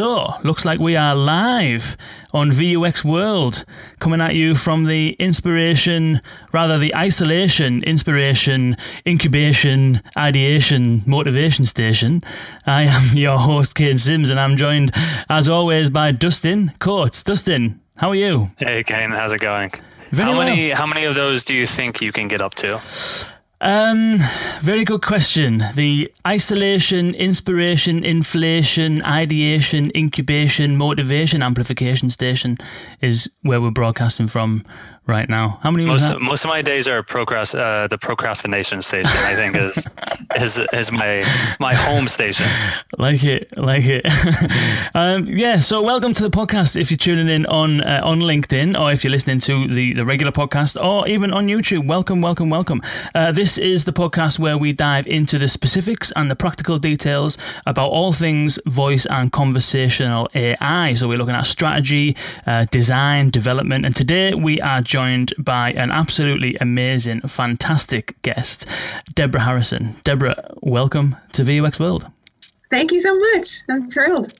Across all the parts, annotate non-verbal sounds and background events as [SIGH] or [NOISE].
So, looks like we are live on VUX World, coming at you from the inspiration, rather the isolation, inspiration, incubation, ideation, motivation station. I am [LAUGHS] your host, Kane Simms, and I'm joined, as always, by Dustin Coates. Dustin, how are you? Hey, Kane, how's it going? Very how well. many how many of those do you think you can get up to? Um, very good question. The isolation, inspiration, inflation, ideation, incubation, motivation, amplification station is where we're broadcasting from right now. How many Most that? most of my days are procrast uh, the procrastination station. I think is [LAUGHS] is is my my home station. Like it, like it. [LAUGHS] um, yeah. So, welcome to the podcast. If you're tuning in on uh, on LinkedIn, or if you're listening to the the regular podcast, or even on YouTube, welcome, welcome, welcome. Uh, this is the podcast where we dive into the specifics and the practical details about all things voice and conversational AI. So, we're looking at strategy, uh, design, development, and today we are joined by an absolutely amazing, fantastic guest, Deborah Harrison. Deborah, welcome to VUX World. Thank you so much. I'm thrilled.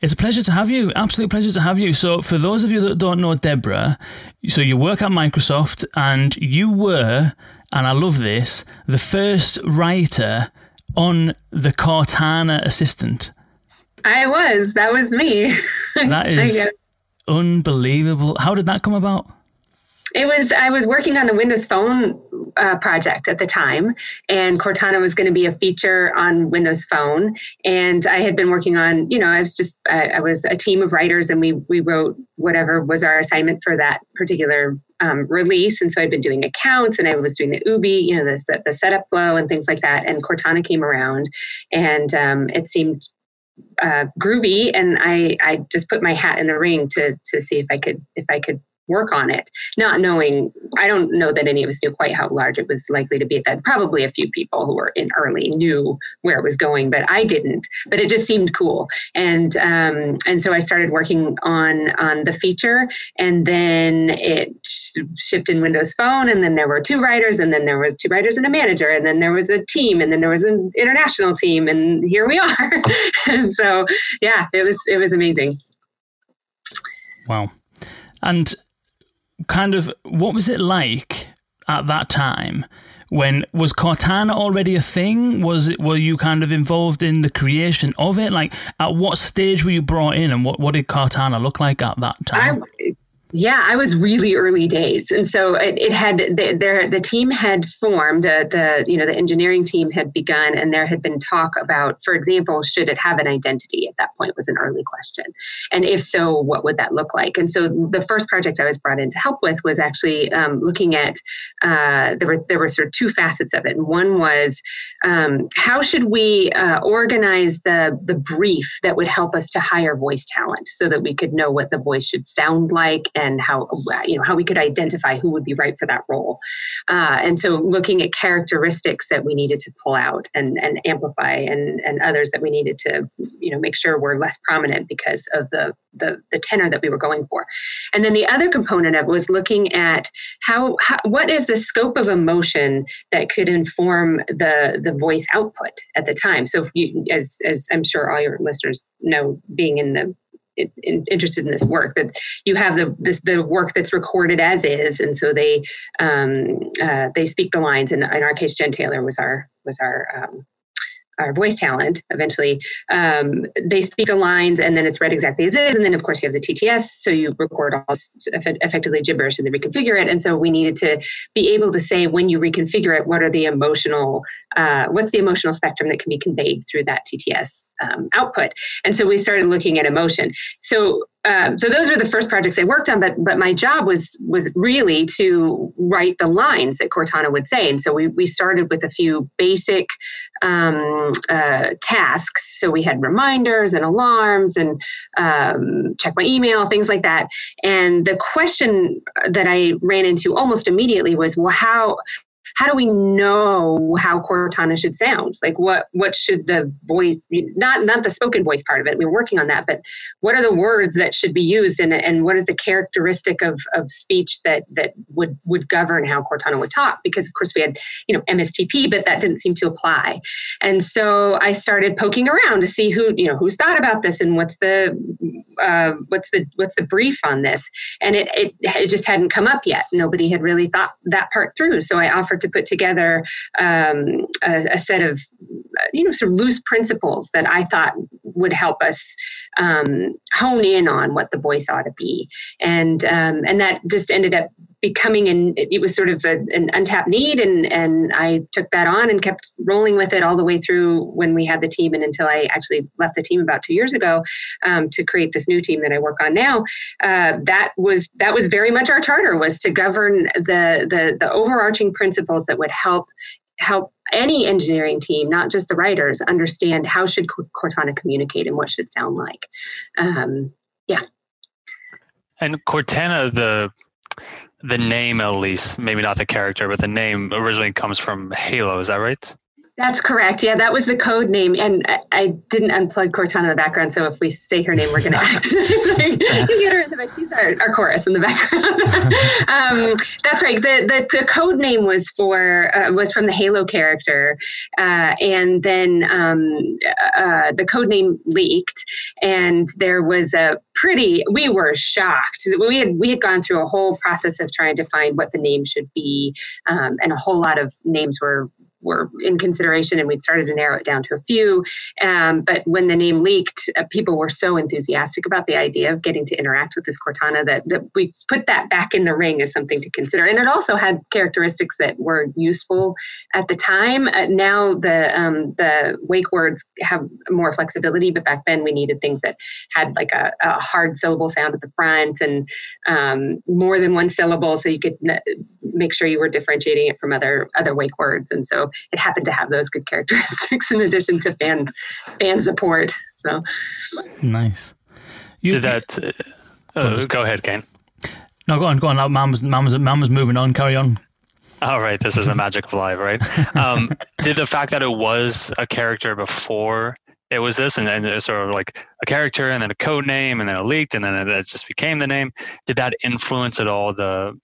It's a pleasure to have you. Absolute pleasure to have you. So, for those of you that don't know Deborah, so you work at Microsoft and you were, and I love this, the first writer on the Cortana assistant. I was. That was me. [LAUGHS] That is unbelievable. How did that come about? It was. I was working on the Windows Phone uh, project at the time, and Cortana was going to be a feature on Windows Phone. And I had been working on. You know, I was just. I, I was a team of writers, and we we wrote whatever was our assignment for that particular um, release. And so I'd been doing accounts, and I was doing the OOBE, you know, the the setup flow and things like that. And Cortana came around, and um, it seemed uh, groovy and I, I just put my hat in the ring to to see if I could if I could work on it not knowing I don't know that any of us knew quite how large it was likely to be at that probably a few people who were in early knew where it was going but I didn't but it just seemed cool. And um, and so I started working on on the feature and then it sh- shipped in Windows Phone and then there were two writers and then there was two writers and a manager and then there was a team and then there was an international team and here we [LAUGHS] are. And so yeah it was it was amazing. Wow. And kind of what was it like at that time? When was Cortana already a thing? Was it were you kind of involved in the creation of it? Like at what stage were you brought in and what, what did Cortana look like at that time? I, yeah, I was really early days, and so it, it had the, the team had formed. Uh, the you know the engineering team had begun, and there had been talk about, for example, should it have an identity? At that point, was an early question, and if so, what would that look like? And so the first project I was brought in to help with was actually um, looking at uh, there were there were sort of two facets of it. One was um, how should we uh, organize the the brief that would help us to hire voice talent so that we could know what the voice should sound like and how you know how we could identify who would be right for that role. Uh, and so looking at characteristics that we needed to pull out and, and amplify and, and others that we needed to you know make sure were less prominent because of the, the the tenor that we were going for. And then the other component of was looking at how, how what is the scope of emotion that could inform the the voice output at the time. So you, as as I'm sure all your listeners know, being in the in, interested in this work that you have the this, the work that's recorded as is and so they um, uh, they speak the lines. And in our case jen taylor was our was our um, our voice talent eventually um, they speak the lines and then it's read exactly as is. And then of course you have the tts so you record all effectively gibberish and then reconfigure it. And so we needed to be able to say when you reconfigure it what are the emotional uh, what's the emotional spectrum that can be conveyed through that tts um, output? And so we started looking at emotion. So um, so those were the first projects I worked on, but but my job was was really to write the lines that Cortana would say, and so we we started with a few basic um, uh, tasks. So we had reminders and alarms and um, check my email, things like that. And the question that I ran into almost immediately was, well, how how do we know how Cortana should sound? Like what what should the voice not not the spoken voice part of it. We are working on that, but what are the words that should be used and and what is the characteristic of of speech that that would would govern how Cortana would talk? Because of course we had, you know, MSTP, but that didn't seem to apply. And so I started poking around to see who, you know, who's thought about this and what's the uh, what's the what's the brief on this and it, it it just hadn't come up yet nobody had really thought that part through so i offered to put together um, a, a, set of you know sort of loose principles that i thought would help us um, hone in on what the voice ought to be. And um, and that just ended up becoming an it was sort of a, an untapped need and and I took that on and kept rolling with it all the way through when we had the team and until I actually left the team about two years ago um, to create this new team that I work on now uh, that was that was very much our charter was to govern the the the overarching principles that would help help any engineering team, not just the writers, understand how should Cortana communicate and what should sound like. Um, yeah. And Cortana, the the name at least, maybe not the character, but the name originally comes from Halo. Is that right? That's correct. Yeah, that was the code name, and I, I didn't unplug Cortana in the background. So if we say her name, we're going [LAUGHS] to act [LAUGHS] like you get her in the back. She's our, our chorus in the background. [LAUGHS] um, that's right. The, the, the code name was for uh, was from the Halo character, uh, and then um, uh, the code name leaked, and there was a pretty. We were shocked. We had we had gone through a whole process of trying to find what the name should be, um, and a whole lot of names were were in consideration, and we'd started to narrow it down to a few. Um, but when the name leaked, uh, people were so enthusiastic about the idea of getting to interact with this Cortana that, that we put that back in the ring as something to consider. And it also had characteristics that were useful at the time. Uh, now the um, the wake words have more flexibility, but back then we needed things that had like a, a hard syllable sound at the front and um, more than one syllable, so you could n- make sure you were differentiating it from other other wake words. And so it happened to have those good characteristics in addition to fan fan support. So nice. You, Did that? Uh, uh, go ahead, Kane. No, go on, go on. Mom was, mom was, mom was moving on. Carry on. All right, this is the magic of live, right? [LAUGHS] Um, did the fact that it was a character before it was this, and then sort of like a character, and then a code name, and then it leaked, and then it just became the name. Did that influence at all the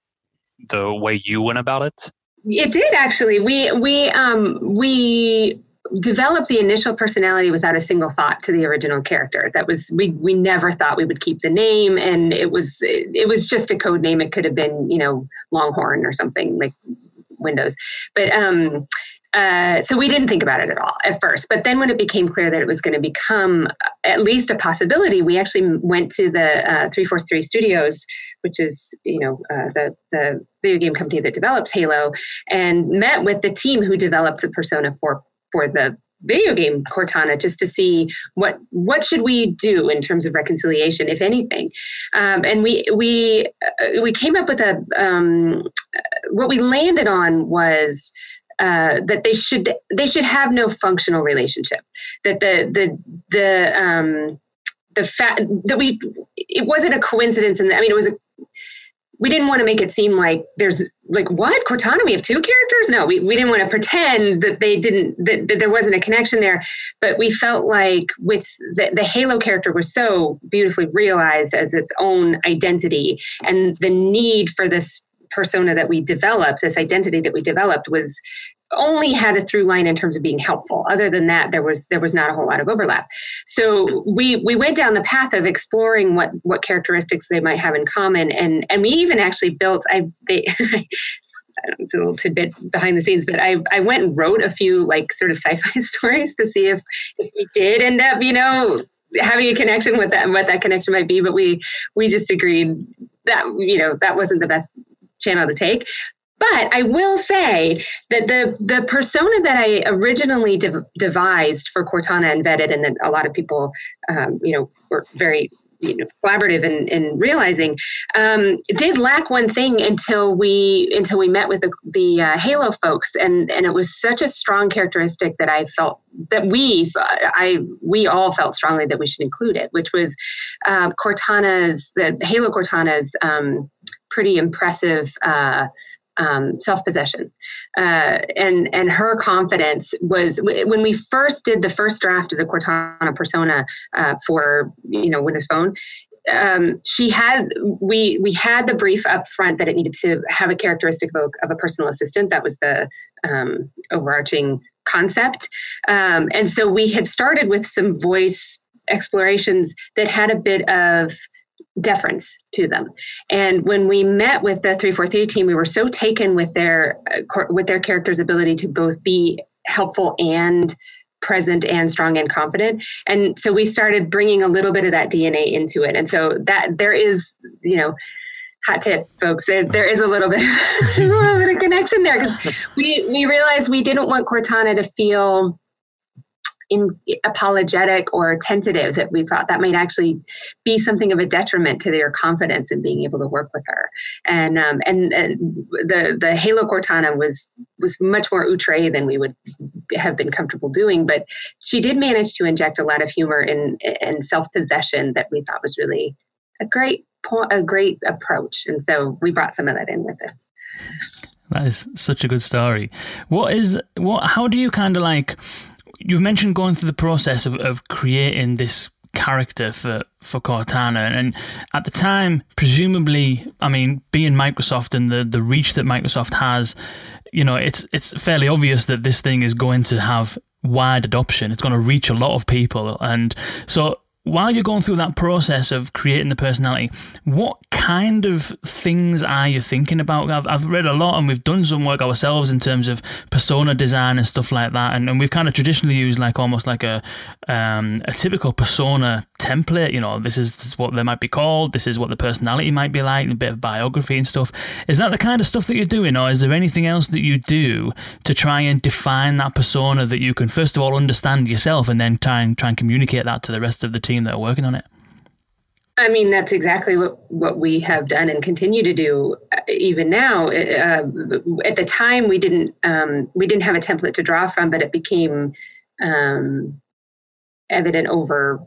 the way you went about it? It did actually. We we um we developed the initial personality without a single thought to the original character. That was we we never thought we would keep the name, and it was it was just a code name. It could have been you know Longhorn or something like Windows, but um uh, so we didn't think about it at all at first. But then when it became clear that it was going to become at least a possibility, we actually went to the uh, 343 Studios, which is you know uh, the the video game company that develops Halo, and met with the team who developed the persona for for the video game cortana just to see what what should we do in terms of reconciliation if anything um, and we we uh, we came up with a um, what we landed on was uh, that they should they should have no functional relationship. That the the the um, the fact that we it wasn't a coincidence, and I mean it was a we didn't want to make it seem like there's like what? Cortana we have two characters? No we, we didn't want to pretend that they didn't that, that there wasn't a connection there. But we felt like with the, the halo character was so beautifully realized as its own identity and the need for this persona that we developed, this identity that we developed, was only had a through line in terms of being helpful. Other than that, there was there was not a whole lot of overlap. So we we went down the path of exploring what what characteristics they might have in common, and and we even actually built. I they. [LAUGHS] it's a little tidbit behind the scenes, but I, I went and wrote a few like sort of sci-fi [LAUGHS] stories to see if, if we did end up, you know, having a connection with that, and what that connection might be. But we we just agreed that you know that wasn't the best channel to take. But I will say that the the persona that I originally de- devised for Cortana vetted, and that a lot of people, um, you know, were very you know, collaborative in, in realizing um, did lack one thing until we until we met with the, the uh, Halo folks, and and it was such a strong characteristic that I felt that we I we all felt strongly that we should include it, which was uh, Cortana's the Halo Cortana's um, pretty impressive. Uh, um, self possession, uh, and and her confidence was when we first did the first draft of the Cortana persona uh, for you know Windows Phone um, she had we we had the brief up front that it needed to have a characteristic of a, of a personal assistant. That was the um, overarching concept, um, and so we had started with some voice explorations that had a bit of deference to them. And when we met with the 343 team, we were so taken with their uh, with their character's ability to both be helpful and present and strong and confident and so we started bringing a little bit of that dna into it and so that there is you know hot tip folks there, there is a little bit [LAUGHS] a little bit of connection there because we we realized we didn't want cortana to feel in apologetic or tentative that we thought that might actually be something of a detriment to their confidence in being able to work with her. And um, and, and the the Halo Cortana was was much more outre than we would have been comfortable doing, but she did manage to inject a lot of humor and and self possession that we thought was really a great point, a great approach. And so we brought some of that in with us. That is such a good story. What is what? How do you kind of like? You mentioned going through the process of, of creating this character for for Cortana and at the time presumably I mean being Microsoft and the the reach that Microsoft has you know it's it's fairly obvious that this thing is going to have wide adoption. It's going to reach a lot of people and so while you're going through that process of creating the personality, what kind of things are you thinking about? I've, I've read a lot and we've done some work ourselves in terms of persona design and stuff like that. And, and we've kind of traditionally used like almost like a, um, a typical persona template. You know, this is what they might be called, this is what the personality might be like, a bit of biography and stuff. Is that the kind of stuff that you're doing, or is there anything else that you do to try and define that persona that you can, first of all, understand yourself and then try and try and communicate that to the rest of the team? Team that are working on it? I mean, that's exactly what, what we have done and continue to do uh, even now. Uh, at the time, we didn't um, we didn't have a template to draw from, but it became um, evident over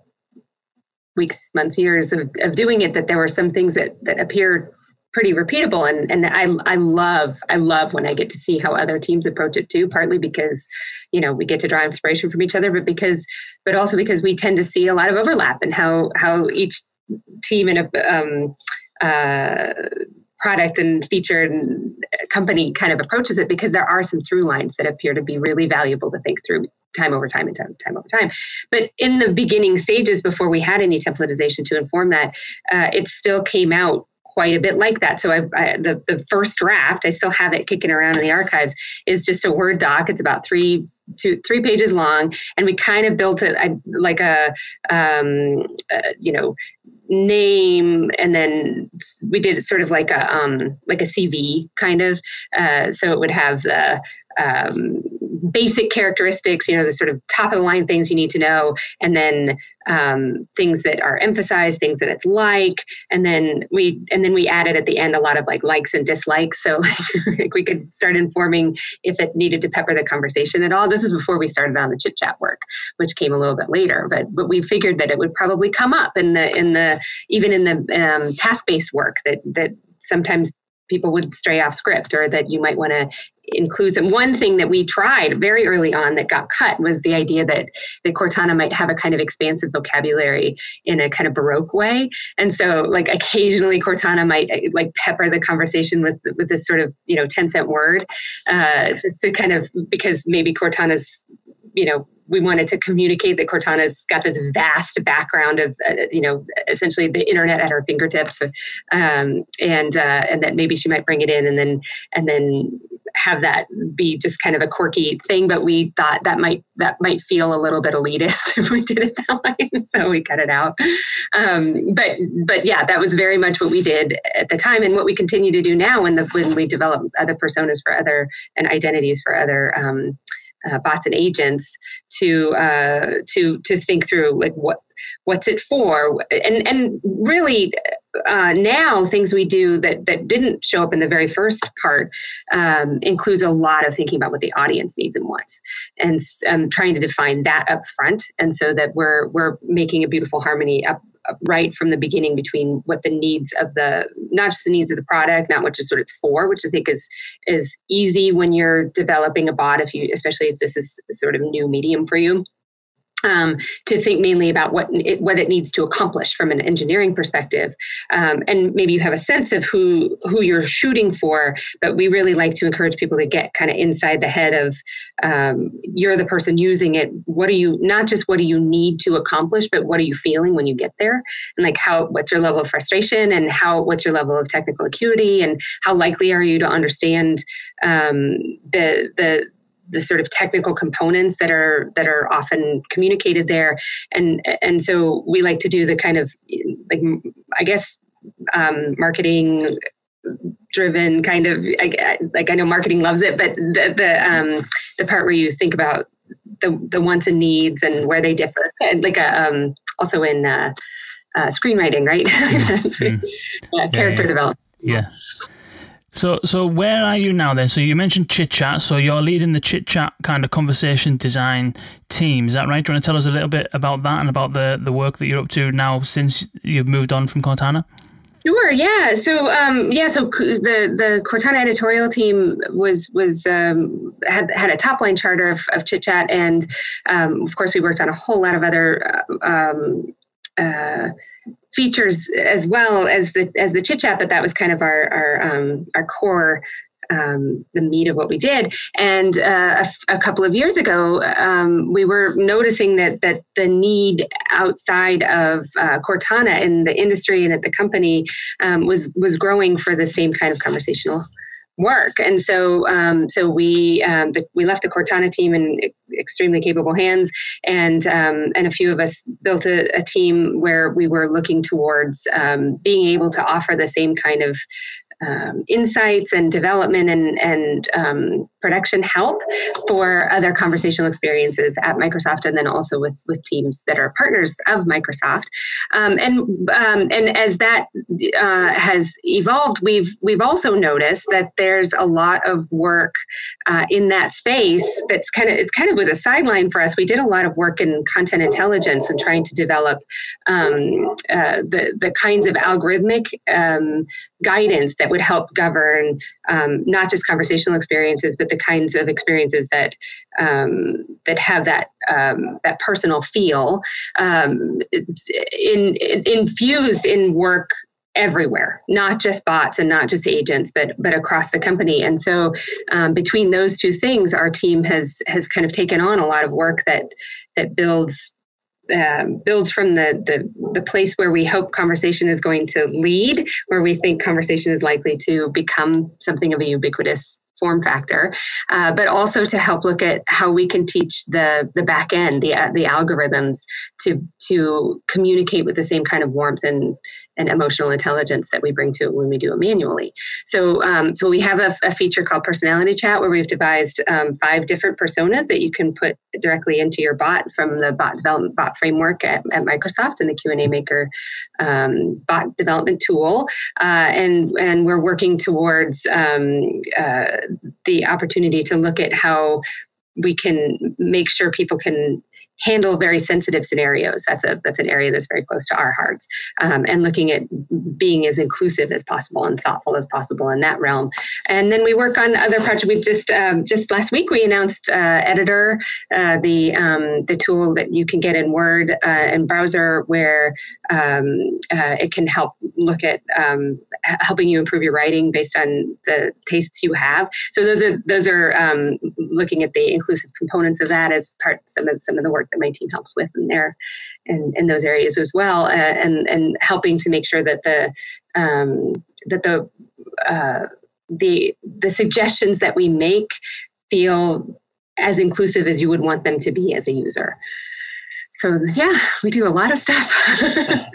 weeks, months, years of, of doing it that there were some things that that appeared pretty repeatable and and I I love I love when I get to see how other teams approach it too partly because you know we get to draw inspiration from each other but because but also because we tend to see a lot of overlap and how how each team in a um, uh, product and feature and company kind of approaches it because there are some through lines that appear to be really valuable to think through time over time and time, time over time. But in the beginning stages, before we had any templatization to inform that, uh, it still came out quite a bit like that. So I, I, the the first draft, I still have it kicking around in the archives, is just a Word doc. It's about three two three pages long, and we kind of built it like a um, uh, you know name and then we did it sort of like a um, like a cv kind of uh, so it would have the um, basic characteristics, you know, the sort of top of the line things you need to know, and then um, things that are emphasized, things that it's like, and then we and then we added at the end a lot of like likes and dislikes, so [LAUGHS] like we could start informing if it needed to pepper the conversation at all. This was before we started on the chit chat work, which came a little bit later, but but we figured that it would probably come up in the in the even in the um, task based work that that sometimes people would stray off script or that you might want to include some. One thing that we tried very early on that got cut was the idea that that cortana might have a kind of expansive vocabulary in a kind of baroque way. And so like occasionally cortana might like pepper the conversation with with this sort of you know 10 cent word uh just to kind of because maybe cortana's you know we wanted to communicate that Cortana's got this vast background of, uh, you know, essentially the internet at her fingertips, um, and uh, and that maybe she might bring it in and then and then have that be just kind of a quirky thing. But we thought that might that might feel a little bit elitist [LAUGHS] if we did it that way, [LAUGHS] so we cut it out. Um, but but yeah, that was very much what we did at the time, and what we continue to do now when the when we develop other personas for other and identities for other. Um, uh, bots and agents to uh, to to think through like what what's it for? And and really uh, now things we do that that didn't show up in the very first part um, includes a lot of thinking about what the audience needs and wants and um, trying to define that up front and so that we're we're making a beautiful harmony up right from the beginning between what the needs of the not just the needs of the product, not what just what it's for, which I think is is easy when you're developing a bot, if you especially if this is sort of new medium for you um, to think mainly about what it, what it needs to accomplish from an engineering perspective, um, and maybe you have a sense of who who you're shooting for. But we really like to encourage people to get kind of inside the head of um, you're the person using it. What do you not just what do you need to accomplish, but what are you feeling when you get there, and like how what's your level of frustration, and how what's your level of technical acuity, and how likely are you to understand um, the the the sort of technical components that are that are often communicated there. And and so we like to do the kind of like i guess um, marketing driven kind of I, like i know marketing loves it but the the um, the part where you think about the the wants and needs and where they differ and like a um, also in uh, uh, screenwriting right? [LAUGHS] Mm-hmm. yeah, character yeah, yeah. development. Yeah so, so where are you now then? So you mentioned Chit Chat. So you're leading the Chit Chat kind of conversation design team. Is that right? Do you want to tell us a little bit about that and about the the work that you're up to now since you've moved on from Cortana? Sure. Yeah. So um, yeah. So the the Cortana editorial team was was um, had had a top line charter of, of Chit Chat, and um, of course we worked on a whole lot of other. Uh, um, uh, features as well as the as the chit chat, but that was kind of our our um, our core um, the meat of what we did. And uh, a, a, couple of years ago, um, we were noticing that that the need outside of uh, Cortana in the industry and at the company um, was was growing for the same kind of conversational work. And so, um, so we um, the, we left the Cortana team in extremely capable hands, and um, and a few of us built a, a, team where we were looking towards um, being able to offer the same kind of um, insights and development and, and um, production help for other conversational experiences at Microsoft, and then also with with teams that are partners of Microsoft. Um, and um, and as that uh, has evolved, we've we've also noticed that there's a lot of work uh, in that space that's kind of it's kind of was a sideline for us. We did a lot of work in content intelligence and trying to develop um, uh, the the kinds of algorithmic um, guidance that would help govern um, not just conversational experiences, but the kinds of experiences that um, that have that um, that personal feel. Um, in, in, infused in work everywhere not just bots and not just agents but but across the company. And so um, between those two things our team has has kind of taken on a lot of work that that builds uh, builds from the, the the place where we hope conversation is going to lead, where we think conversation is likely to become something of a ubiquitous form factor, uh, but also to help look at how we can teach the the back end, the uh, the algorithms to to communicate with the same kind of warmth and and emotional intelligence that we bring to it when we do it manually. So, um, so we have a, a, feature called Personality Chat where we've devised um, five different personas that you can put directly into your bot from the bot development bot framework at, at Microsoft and the Q and A Maker um, bot development tool, uh, and and we're working towards um, uh, the opportunity to look at how we can make sure people can handle very sensitive scenarios. That's a that's an area that's very close to our hearts. Um, and looking at being as inclusive as possible and thoughtful as possible in that realm. And then we work on other projects. We've just um, just last week we announced uh, Editor, uh, the um, the tool that you can get in Word uh, and browser where um, uh, it can help look at um, helping you improve your writing based on the tastes you have. So those are those are um, looking at the inclusive components of that as part some of some of the work that my team helps with in there in, in those areas as well, uh, and and helping to make sure that the um, that the uh, the the suggestions that we make feel as inclusive as you would want them to be as a user. So yeah, we do a lot of stuff. [LAUGHS]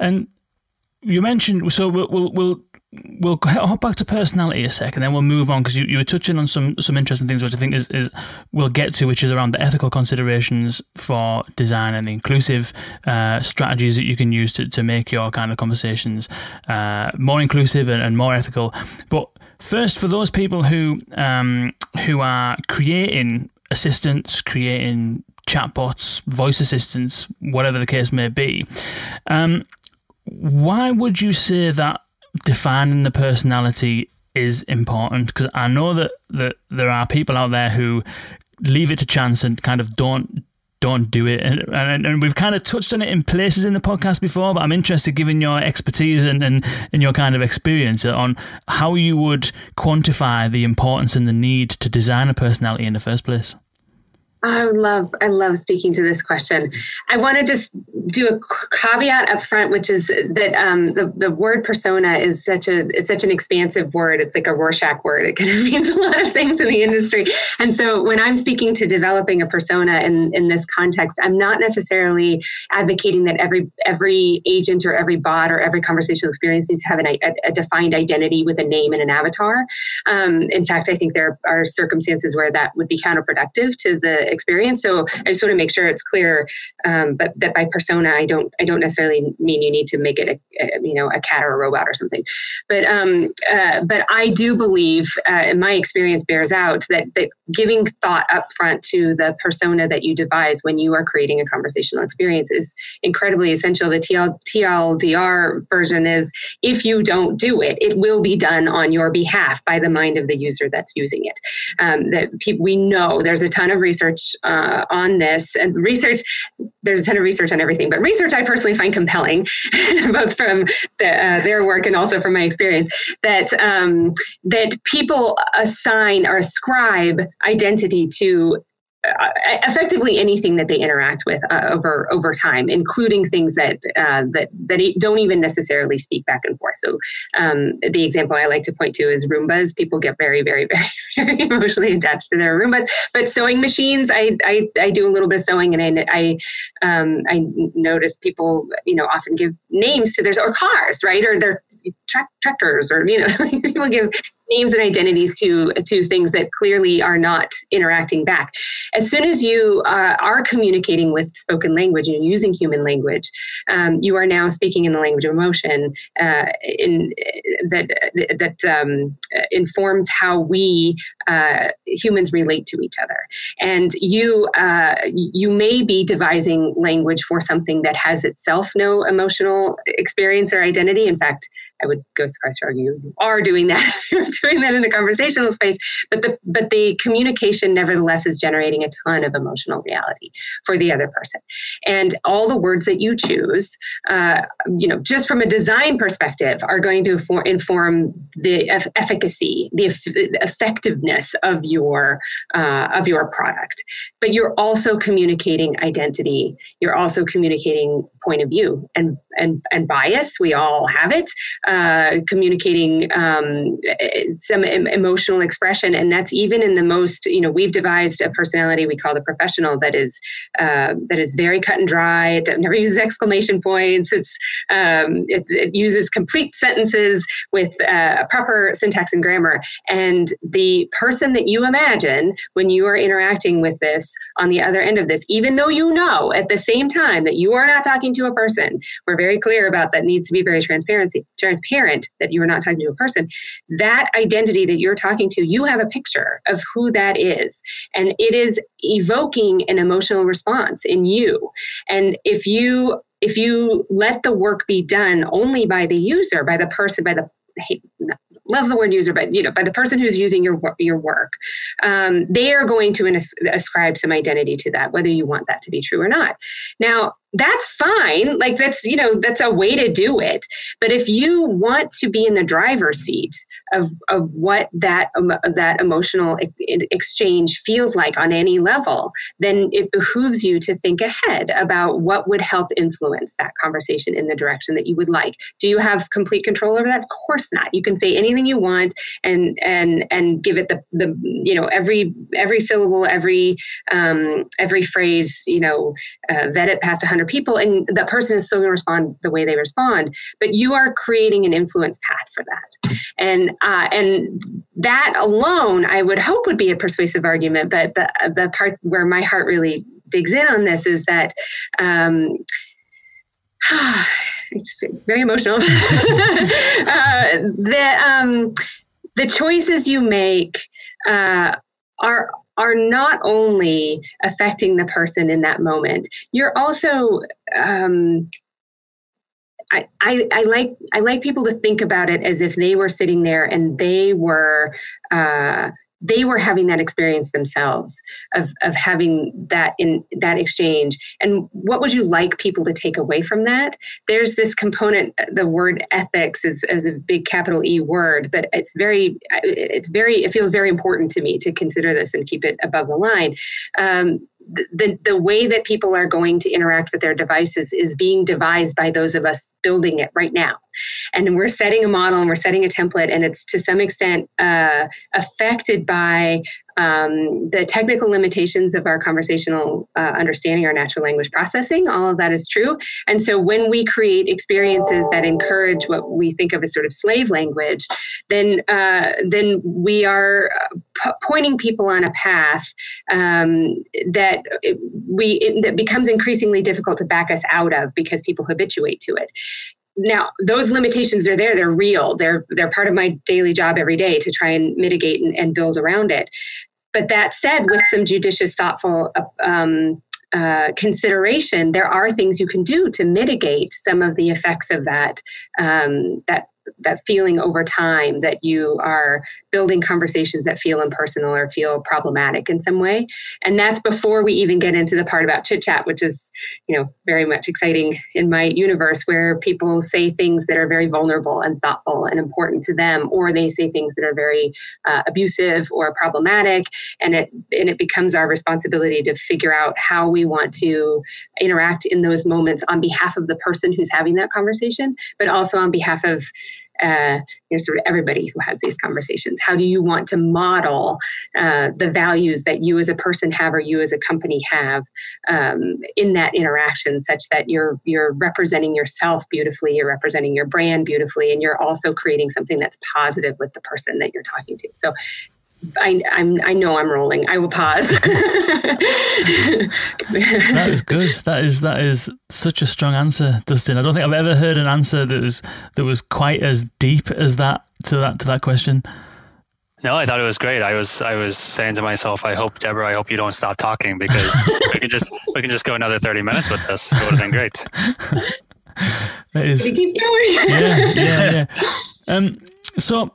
and you mentioned so we'll, we'll, we'll we'll hop back to personality a second, then we'll move on because you, you were touching on some some interesting things, which I think is, is we'll get to, which is around the ethical considerations for design and the inclusive uh, strategies that you can use to, to make your kind of conversations uh, more inclusive and, and, more ethical. But first, for those people who um, who are creating assistants, creating chatbots, voice assistants, whatever the case may be. Um, why would you say that defining the personality is important? Because I know that, that there are people out there who leave it to chance and kind of don't don't do it. And, and, and, we've kind of touched on it in places in the podcast before, but I'm interested, given your expertise and, and, and your kind of experience, on how you would quantify the importance and the need to design a personality in the first place. I love I love speaking to this question. I want to just do a caveat up front, which is that um, the the word persona is such a it's such an expansive word. It's like a Rorschach word. It kind of [LAUGHS] means a lot of things in the industry. And so when I'm speaking to developing a persona in in this context, I'm not necessarily advocating that every every agent or every bot or every conversational experience needs to have an, a, a defined identity with a name and an avatar. Um, in fact, I think there are circumstances where that would be counterproductive to the experience. So I just want to make sure it's clear. Um, but that by persona, I don't I don't necessarily mean you need to make it a, a you know a cat or a robot or something. But um, uh, but I do believe, uh, and my experience bears out that that giving thought up front to the persona that you devise when you are creating a conversational experience is incredibly essential. The TL, TLDR version is if you don't do it, it will be done on your behalf by the mind of the user that's using it. Um, that pe- we know there's a ton of research research uh, on this and research there's a ton of research on everything but research i personally find compelling [LAUGHS] both from the, uh, their work and also from my experience that um, that people assign or ascribe identity to effectively anything that they interact with uh, over over time, including things that uh, that that don't even necessarily speak back and forth. So, um, the example I like to point to is Roombas. People get very, very, [LAUGHS] very, very emotionally attached to their Roombas. But sewing machines, I I, I do a little bit of sewing, and I I, um, I notice people you know often give names to their or cars, right, or their tra- tractors, or you know [LAUGHS] people give names and identities to to things that clearly are not interacting back. As soon as you uh, are communicating with spoken language and using human language, um, you are now speaking in the language of emotion uh, in, that that um, informs how we uh, humans relate to each other. And you uh, you may be devising language for something that has itself no emotional experience or identity. In fact, I would go so far to argue you are doing that. [LAUGHS] You're doing that in a conversational space, but the but the communication nevertheless is generating a ton of emotional reality for the other person, and all the words that you choose, uh, you know, just from a design perspective, are going to for, inform the efficacy, the effectiveness of your uh, of your product. But you're also communicating identity. You're also communicating point of view and and and bias. We all have it. Uh, communicating um, some em- emotional expression, and that's even in the most. You know, we've devised a personality we call the professional that is uh, that is very cut and dry. It never uses exclamation points. It's um, it, it, uses complete sentences with uh, proper syntax and grammar. And the person that you imagine when you are interacting with this on the other end of this, even though you know at the same time that you are not talking to a person, we're very clear about that needs to be very transparency transparent that you are not talking to a person. That identity that you're talking to, you have a picture of who that is, and it is evoking an emotional response in you. And if you if you let the work be done only by the user, by the person, by the hate, love the word user, but you know, by the person who's using your your work, um, they are going to ascribe some identity to that, whether you want that to be true or not. Now, that's fine. Like that's you know that's a way to do it. But if you want to be in the driver's seat of of what that um, that emotional exchange feels like on any level then it behooves you to think ahead about what would help influence that conversation in the direction that you would like. Do you have complete control over that? Of course not. You can say anything you want and and and give it the the you know every every syllable every um every phrase you know uh, vet it past 100 people and that person is still going to respond the way they respond but you are creating an influence path for that. And uh, and that alone i would hope would be a persuasive argument but the, the part where my heart really digs in on this is that um, [SIGHS] it's very emotional. [LAUGHS] Uh, the um, the choices you make uh, are are not only affecting the person in that moment, you're also um, I, I, I, like I like people to think about it as if they were sitting there and they were uh, they were having that experience themselves of, of having that in that exchange. And what would you like people to take away from that? There's this component the word ethics is, is a big capital e word but it's very it's very it feels very important to me to consider this and keep it above the line. Um, the, the way that people are going to interact with their devices is being devised by those of us building it right now. And we're setting a model and we're setting a template, and it's to some extent uh, affected by um, the technical limitations of our conversational uh, understanding, our natural language processing, all of that is true. And so when we create experiences that encourage what we think of as sort of slave language, then uh, then we are uh, p- pointing people on a path um, that we it, that becomes increasingly difficult to back us out of because people habituate to it now those limitations are there. They're real. They're they're part of my daily job every day to try and mitigate and, and build around it. But that said, with some judicious, thoughtful um, uh, consideration, there are things you can do to mitigate some of the effects of that um, that that feeling over time that you are building conversations that feel impersonal or feel problematic in some way. And that's before we even get into the part about chit chat which is you know very much exciting in my universe where people say things that are very vulnerable and thoughtful and important to them or they say things that are very uh, abusive or problematic. And it and it becomes our responsibility to figure out how we want to interact in those moments on behalf of the person who's having that conversation but also on behalf of uh, you know, sort of everybody who has these conversations. How do you want to model uh, the values that you as a person have or you as a company have um, in that interaction, such that you're you're representing yourself beautifully, you're representing your brand beautifully, and you're also creating something that's positive with the person that you're talking to. So I, I'm, I know I'm rolling. I will pause. [LAUGHS] that is good. That is that is such a strong answer, Dustin. I don't think I've ever heard an answer that was that was quite as deep as that to that to that question. No, I thought it was great. I was I was saying to myself, I hope Deborah, I hope you don't stop talking because we can just we can just go another thirty minutes with this. It would have been great. [LAUGHS] that is, keep going. yeah, yeah, yeah. [LAUGHS] Um, so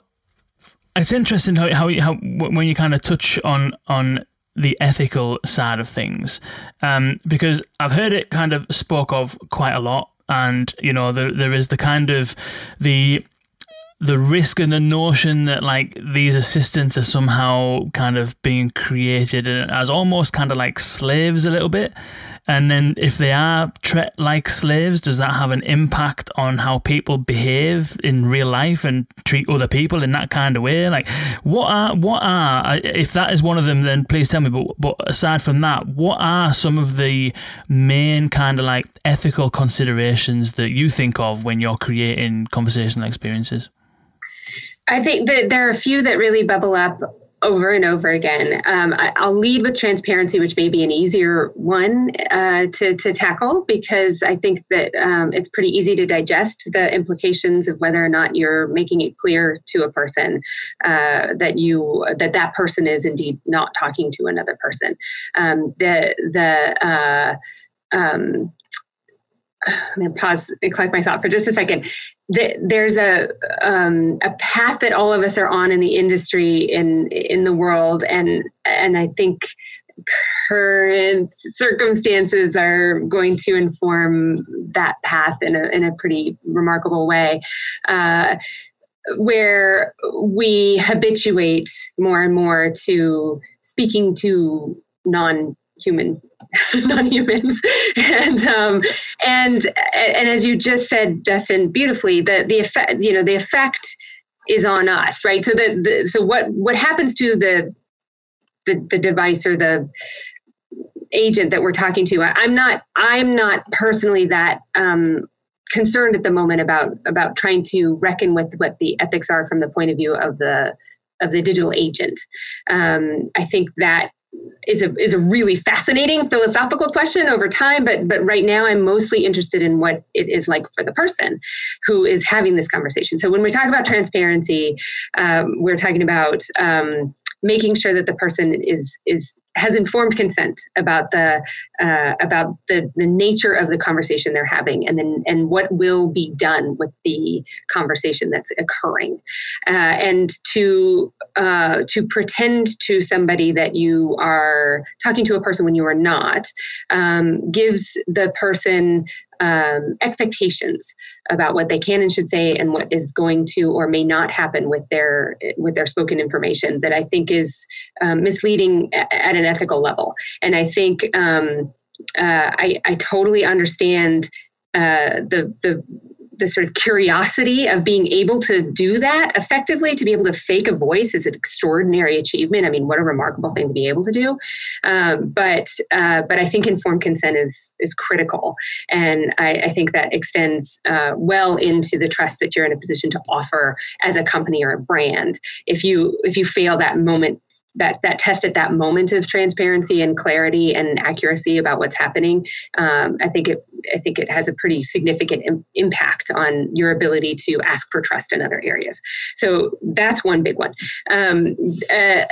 it's interesting how, how, how when you kind of touch on on the ethical side of things, um, because I've heard it kind of spoke of quite a lot, and you know there there is the kind of the the risk and the notion that like these assistants are somehow kind of being created as almost kind of like slaves a little bit and then if they are treated like slaves, does that have an impact on how people behave in real life and treat other people in that kind of way? Like, what are what are uh, if that is one of them? Then please tell me. But but aside from that, what are some of the main kind of like ethical considerations that you think of when you're creating conversational experiences? I think that there are a few that really bubble up over and over again. Um, I, will lead with transparency, which may be an easier one uh, to, to tackle because I think that um, it's pretty easy to digest the implications of whether or not you're making it clear to a person uh, that you that that person is indeed not talking to another person. Um, the the uh, um, [SIGHS] I'm going to pause and collect my thought for just a second. There's a um, a path that all of us are on in the industry in in the world, and and I think current circumstances are going to inform that path in a in a pretty remarkable way. Uh, where we habituate more and more to speaking to non-human [LAUGHS] non-humans and um, and and as you just said Dustin beautifully the the effect you know the effect is on us right? So the, the so what what happens to the, the the device or the agent that we're talking to i'm not i'm not personally that um, concerned at the moment about about trying to reckon with what the ethics are from the point of view of the of the digital agent. Um, i think that is a is a really fascinating philosophical question over time but but right now i'm mostly interested in what it is like for the person who is having this conversation. So when we talk about transparency um, we're talking about um, making sure that the person is is has informed consent about the uh, about the, the nature of the conversation they're having and then and what will be done with the conversation that's occurring. Uh, and to uh, to pretend to somebody that you are talking to a person when you are not um, gives the person um, expectations about what they can and should say and what is going to or may not happen with their with their spoken information that I think is um, misleading at an ethical level. And I think um, uh, I, I totally understand uh, the the the sort of curiosity of being able to do that effectively, to be able to fake a voice is an extraordinary achievement. I mean, what a remarkable thing to be able to do. Um, but uh, but I think informed consent is is critical, and I, I think that extends uh, well into the trust that you're in a position to offer as a company or a brand. If you if you fail that moment, that that test at that moment of transparency and clarity and accuracy about what's happening, um, I think it I think it has a pretty significant Im- impact on your ability to ask for trust in other areas. So that's one big one. Um, uh,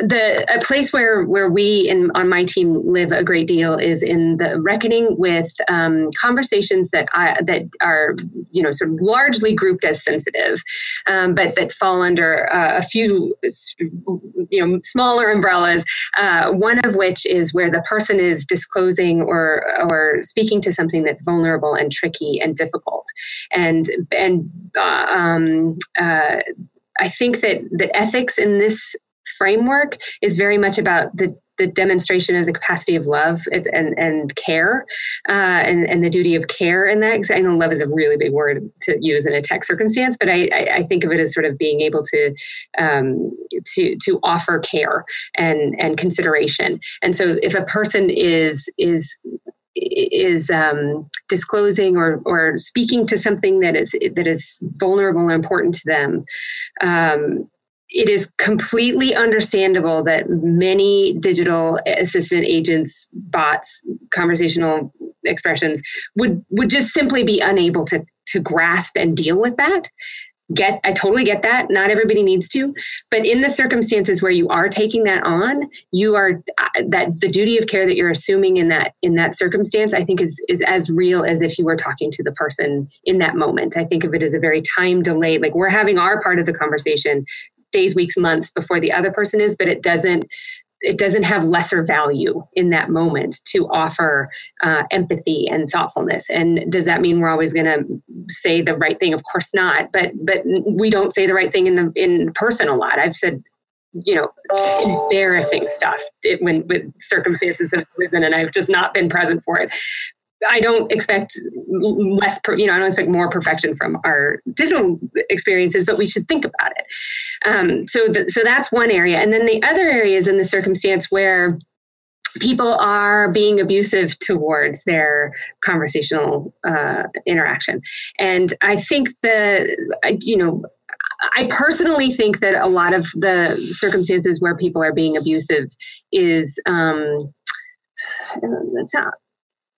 the a place where where we in on my team live a great deal is in the reckoning with um, conversations that I, that are you know sort of largely grouped as sensitive, um, but that fall under uh, a few you know smaller umbrellas. Uh, one of which is where the person is disclosing or or speaking to something that's vulnerable and tricky and difficult, and and uh, um, uh, I think that that ethics in this framework is very much about the the demonstration of the capacity of love and and care uh, and and the duty of care in that. I know love is a really big word to use in a tech circumstance, but I, I think of it as sort of being able to um, to to offer care and and consideration. And so, if a person is is is um, disclosing or, or speaking to something that is that is vulnerable and important to them, um, it is completely understandable that many digital assistant agents, bots, conversational expressions would would just simply be unable to to grasp and deal with that. Get i totally get that. Not everybody needs to. But in the circumstances where you are taking that on you are uh, that the duty of care that you're assuming in that in that circumstance i think is is as real as if you were talking to the person in that moment. I think of it as a very time delayed like we're having our part of the conversation days weeks months before the other person is but it doesn't it doesn't have lesser value in that moment to offer uh, empathy and thoughtfulness. And does that mean we're always going to say the right thing? Of course not but but we don't say the right thing in the in person a lot. I've said you know embarrassing stuff when with circumstances have arisen and i've just not been present for it I don't expect less, you know, I don't expect more perfection from our digital experiences, but we should think about it. Um, so, the, so that's one area, and then the other area is in the circumstance where people are being abusive towards their conversational uh, interaction, and I think the, you know, I personally think that a lot of the circumstances where people are being abusive is um, [SIGHS] that's not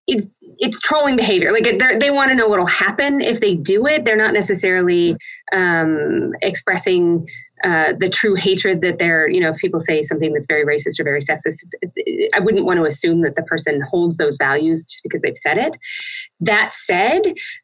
it's it's trolling behavior. Like they want to know what'll happen if they do it. They're not necessarily um, expressing uh, the true hatred that they're, you know, if people say something that's very racist or very sexist, I wouldn't want to assume that the person holds those values just because they've said it. That said,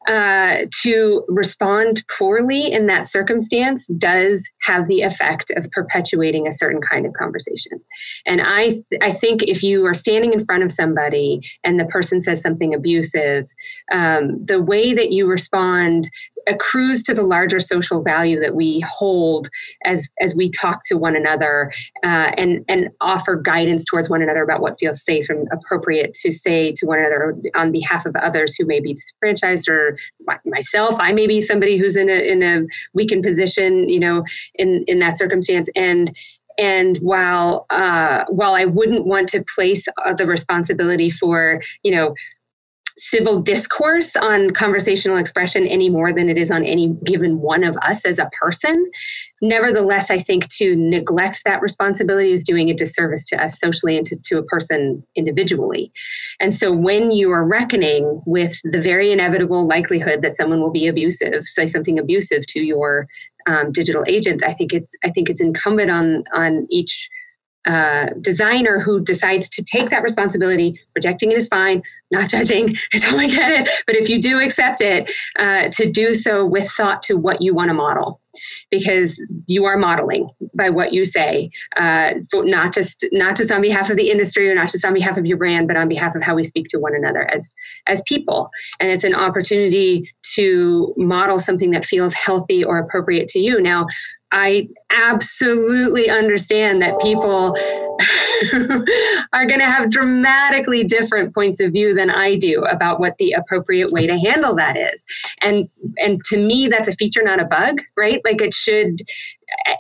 uh, to respond poorly in that circumstance does have the effect of perpetuating a certain kind of conversation. And I, th- I think if you are standing in front of somebody and the person says something abusive, um, the way that you respond accrues to the larger social value that we hold as as we talk to one another uh, and and offer guidance towards one another about what feels safe and appropriate to say to one another on behalf of others who may be disenfranchised or myself i may be somebody who's in a in a weakened position you know in in that circumstance. And and while uh, while I wouldn't want to place uh, the responsibility for you know civil discourse on conversational expression any more than it is on any given one of us as a person. Nevertheless, I think to neglect that responsibility is doing a disservice to us socially and to, to a person individually. And so when you are reckoning with the very inevitable likelihood that someone will be abusive, say something abusive to your um, digital agent, I think it's I think it's incumbent on on each uh, designer who decides to take that responsibility. Rejecting it is fine, not judging. [LAUGHS] I totally get it. But if you do accept it, uh, to do so with thought to what you want to model, because you are modeling by what you say, uh, not just not just on behalf of the industry or not just on behalf of your brand, but on behalf of how we speak to one another as as people. And it's an opportunity to model something that feels healthy or appropriate to you. Now, I absolutely understand that people [LAUGHS] are going to have dramatically different points of view than I do about what the appropriate way to handle that is. And and to me that's a feature not a bug, right? Like it should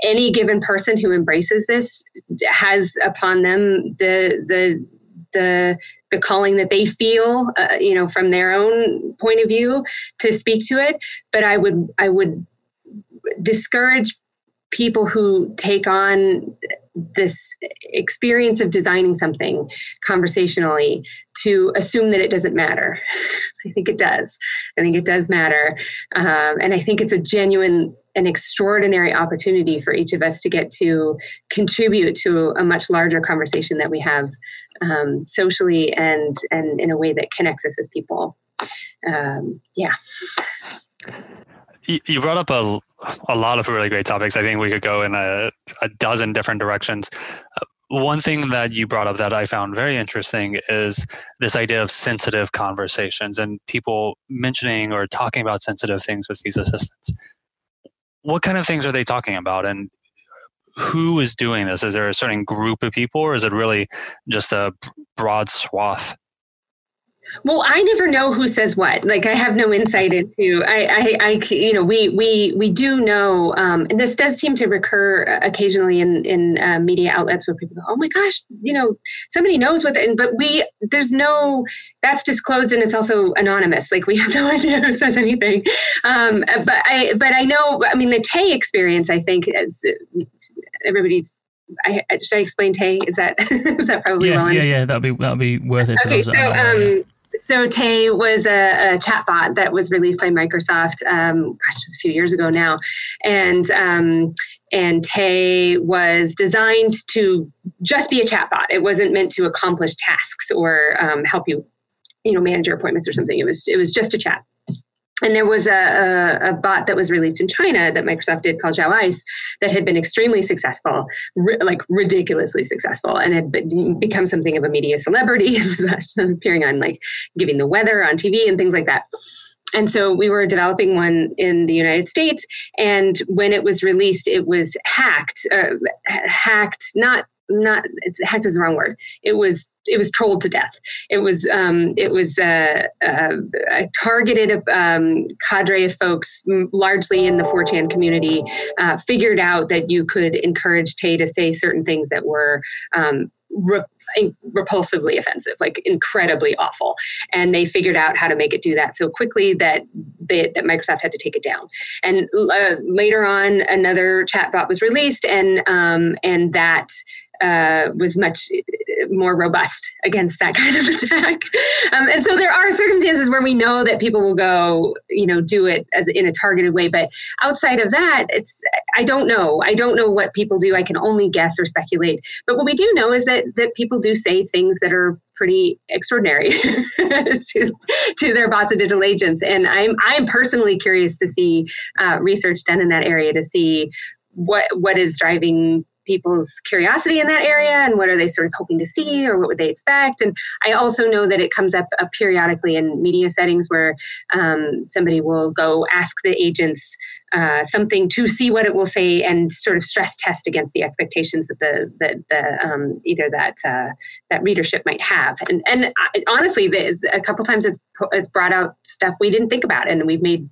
any given person who embraces this has upon them the the the the calling that they feel uh, you know from their own point of view to speak to it but i would i would discourage people who take on this experience of designing something conversationally to assume that it doesn't matter. [LAUGHS] I think it does. I think it does matter. Um, and I think it's a genuine an extraordinary opportunity for each of us to get to contribute to a much larger conversation that we have um, socially and and in a way that connects us as people. Um, yeah. You brought up a a lot of really great topics. I think we could go in a, a dozen different directions. Uh, one thing that you brought up that I found very interesting is this idea of sensitive conversations and people mentioning or talking about sensitive things with these assistants. What kind of things are they talking about? And who is doing this? Is there a certain group of people, or is it really just a broad swath well, I never know who says what. Like I have no insight into. I, I, I you know, we we we do know, um, and this does seem to recur occasionally in in uh, media outlets where people go, "Oh my gosh, you know, somebody knows what." The, but we there's no that's disclosed and it's also anonymous. Like we have no [LAUGHS] idea who says anything. Um, but I but I know. I mean, the Tay experience. I think is everybody's I, should I explain Tay? Is that [LAUGHS] is that probably yeah, well Yeah, yeah, that'll be that'll be worth it. okay, so um, so Tay was a, a chatbot that was released by Microsoft. Um, gosh, was a few years ago now, and um, and Tay was designed to just be a chatbot. It wasn't meant to accomplish tasks or um, help you, you know, manage your appointments or something. It was it was just a chat and there was a, a, a, bot that was released in China that Microsoft did called Xiao Ice that had been extremely successful, ri- like ridiculously successful, and had been, become something of a media celebrity. [LAUGHS] it was appearing on like giving the weather on TV and things like that. And so we were developing one in the United States, and when it was released, it was hacked. Uh, hacked, not not it's hacked is the wrong word. It was it was trolled to death. It was um, it was uh, uh, a targeted um, cadre of folks, largely in the 4chan community, uh, figured out that you could encourage Tay to say certain things that were um, re- repulsively offensive, like incredibly awful. And they figured out how to make it do that so quickly that they, that Microsoft had to take it down. And uh, later on, another chatbot was released, and um, and that uh, was much uh, more robust against that [LAUGHS] kind of attack. Um, and so there are circumstances where we know that people will go, you know, do it as in a targeted way. But outside of that, it's I don't know. I don't know what people do. I can only guess or speculate. But what we do know is that that people do say things that are pretty extraordinary [LAUGHS] to, to their bots and digital agents. And I'm I'm personally curious to see uh, research done in that area to see what what is driving people's curiosity in that area and what are they sort of hoping to see or what would they expect. And i also know that it comes up uh, periodically in media settings where um, somebody will go ask the agents uh, something to see what it will say and sort of stress test against the expectations that the that the um, either that uh, that readership might have. And and I, honestly a couple times it's it's brought out stuff we didn't think about and we've made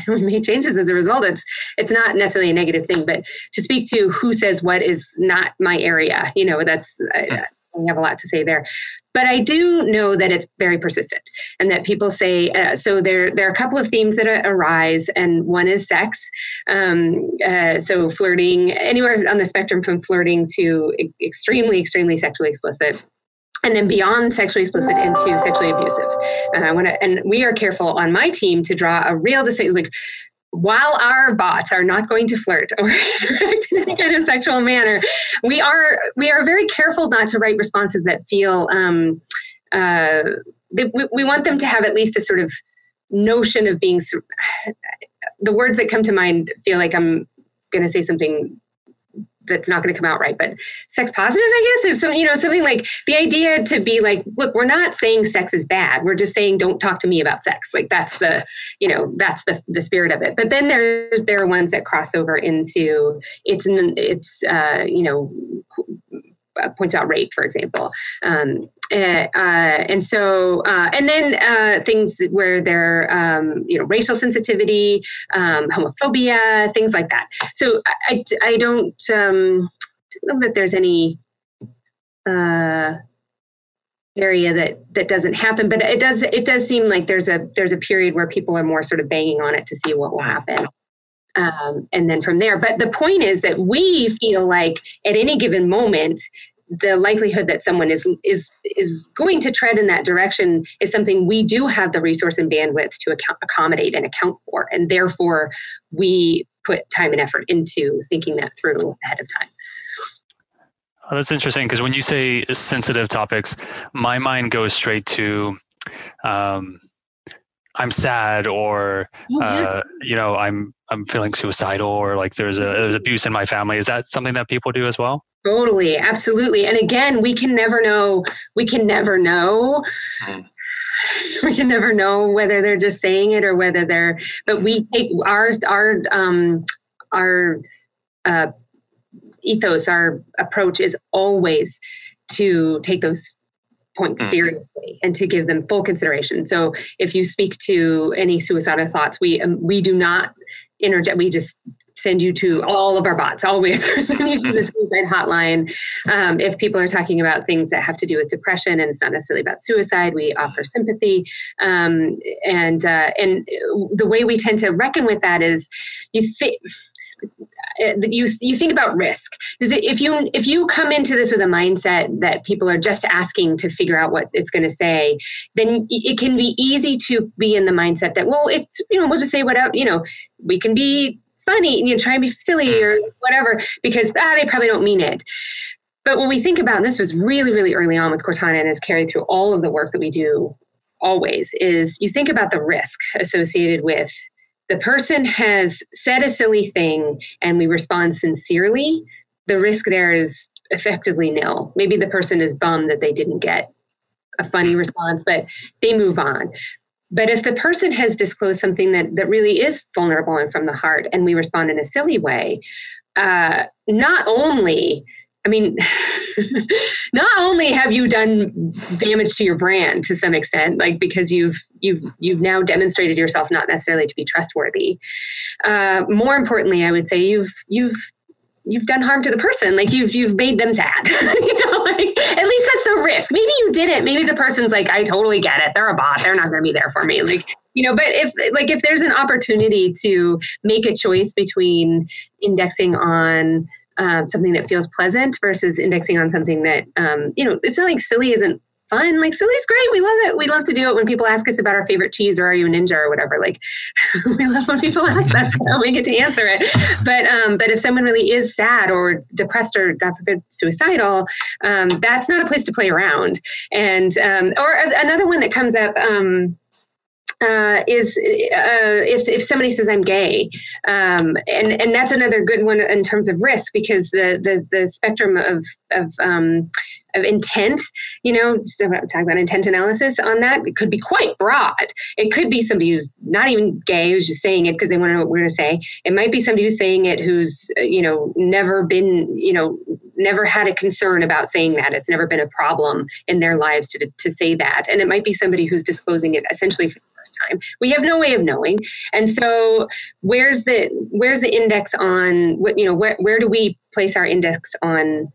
[LAUGHS] we made changes as a result. It's it's not necessarily a negative thing, but to speak to who says what is not my area. You know, that's I, have a lot to say there. but I do know that it's very persistent and that people say, uh, so there, there are a couple of themes that arise, and one is sex. Um, uh, so flirting, anywhere on the spectrum from flirting to extremely, extremely sexually explicit and then beyond sexually explicit into sexually abusive. And I want to, and we are careful on my team to draw a real distinction. Like, while our bots are not going to flirt or [LAUGHS] interact in any kind of sexual manner, we are we are very careful not to write responses that feel. Um, uh, we, we want them to have at least a sort of notion of being. [SIGHS] The words that come to mind feel like I'm going to say something that's not going to come out right but sex positive i guess? Or some you know something like the idea to be like look we're not saying sex is bad. We're just saying don't talk to me about sex. Like that's the you know that's the the spirit of it. But then there's there are ones that cross over into it's it's uh you know points about rape, for example. Um, uh, and so, uh, and then uh, things where they're, um, you know, racial sensitivity, um, homophobia, things like that. So I, I don't, um, know that there's any uh, area that that doesn't happen, but it does it does seem like there's a there's a period where people are more sort of banging on it to see what will happen. Um, and then from there. But the point is that we feel like at any given moment, the likelihood that someone is is is going to tread in that direction is something we do have the resource and bandwidth to account, accommodate and account for, and therefore we put time and effort into thinking that through ahead of time. Oh, that's interesting because when you say sensitive topics, my mind goes straight to um, I'm sad or oh, yeah. uh, you know I'm I'm feeling suicidal or like there's a there's abuse in my family. Is that something that people do as well? Totally, absolutely. And again, we can never know. We can never know. Mm. [SIGHS] We can never know whether they're just saying it or whether they're. But we take our our um, our uh, ethos, our approach is always to take those points mm. seriously and to give them full consideration. So if you speak to any suicidal thoughts, we um, we do not interject. We just send you to all of our bots always. [LAUGHS] Send you to the mm. suicide hotline. Um, if people are talking about things that have to do with depression and it's not necessarily about suicide we offer sympathy. Um, and uh, and the way we tend to reckon with that is you think uh, you you think about risk. Because if you if you come into this with a mindset that people are just asking to figure out what it's going to say then it can be easy to be in the mindset that well it's you know we'll just say whatever you know we can be funny and you know try and be silly or whatever because ah they probably don't mean it but when we think about and this was really really early on with cortana and has carried through all of the work that we do always is you think about the risk associated with the person has said a silly thing and we respond sincerely, the risk there is effectively nil. Maybe the person is bummed that they didn't get a funny response, but they move on. But if the person has disclosed something that, that really is vulnerable and from the heart, and we respond in a silly way, uh, not only I mean, [LAUGHS] not only have you done damage to your brand to some extent, like because you've you've you've now demonstrated yourself not necessarily to be trustworthy. Uh, more importantly, I would say you've you've you've done harm to the person. Like you've you've made them sad. [LAUGHS] you know, like at least that's the risk. Maybe you didn't. Maybe the person's like, I totally get it. They're a bot. They're not going to be there for me. Like you know but if like if there's an opportunity to make a choice between indexing on um, something that feels pleasant versus indexing on something that um, you know it's not like silly isn't fun. Like silly's great. We love it. We love to do it when people ask us about our favorite cheese or are you a ninja or whatever. Like [LAUGHS] we love when people ask. That so we get to answer it. But um, but if someone really is sad or depressed or god forbid suicidal um, that's not a place to play around. And um, or another one that comes up um, uh, is uh, if if somebody says I'm gay, um, and and that's another good one in terms of risk because the the, the spectrum of of um, of intent, you know, talk about intent analysis on that, it could be quite broad. It could be somebody who's not even gay, who's just saying it because they want to know what we're going to say. It might be somebody who's saying it who's, uh, you know, never been, you know, never had a concern about saying that. It's never been a problem in their lives to, to say that. And it might be somebody who's disclosing it essentially first time. We have no way of knowing. And so where's the, where's the index on what, you know, where, where do we place our index on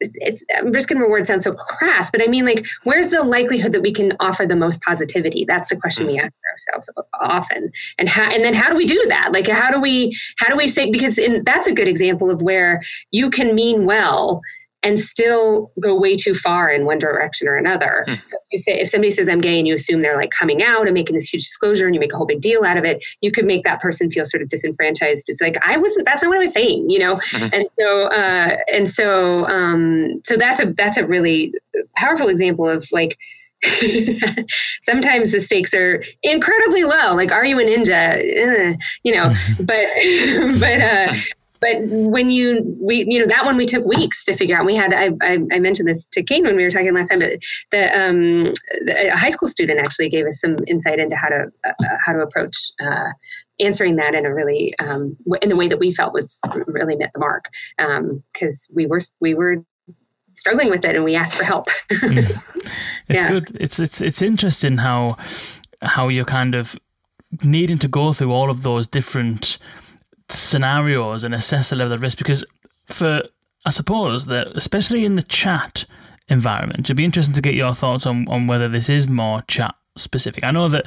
it's risk and reward sounds so crass, but I mean, like, where's the likelihood that we can offer the most positivity? That's the question we hmm. ask ourselves often. And how, and then how do we do that? Like, how do we, how do we say, because in, that's a good example of where you can mean well and still go way too far in one direction or another. Hmm. So if you say if somebody says I'm gay and you assume they're like coming out and making this huge disclosure and you make a whole big deal out of it, you could make that person feel sort of disenfranchised. It's like I wasn't. That's not what I was saying, you know. Mm-hmm. And so uh, and so um, so that's a that's a really powerful example of like. [LAUGHS] sometimes the stakes are incredibly low like are you a ninja uh, you know [LAUGHS] but [LAUGHS] but uh but when you we you know that one we took weeks to figure out we had i, I, I mentioned this to kane when we were talking last time but the, um, the, a high school student actually gave us some insight into how to uh, how to approach uh, answering that in a really um, in the way that we felt was really met the mark because um, we were we were struggling with it and we asked for help [LAUGHS] mm. it's yeah. good it's it's it's interesting how how you're kind of needing to go through all of those different scenarios and assess the level of risk because for I suppose that especially in the chat environment, it'd be interesting to get your thoughts on, on whether this is more chat specific. I know that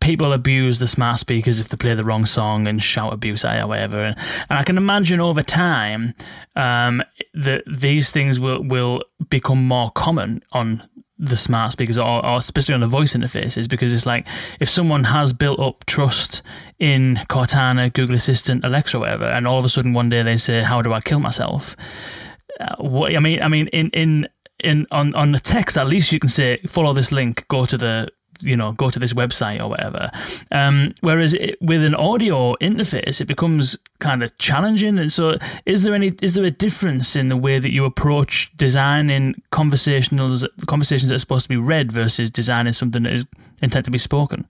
people abuse the smart speakers if they play the wrong song and shout abuse at or whatever. And, and I can imagine over time um, that these things will, will become more common on the smart speakers or, or, especially on the voice interfaces because it's like if someone has built up trust in Cortana, Google Assistant, Alexa, whatever, and all of a sudden one day they say, "How do I kill myself?" Uh, what I mean, I mean, in in in on on the text, at least you can say, "Follow this link, go to the you know go to this website or whatever. Um, whereas it, with an audio interface, it becomes kind of challenging. And so, is there any is there a difference in the way that you approach designing conversationals conversations that are supposed to be read versus designing something that is intended to be spoken?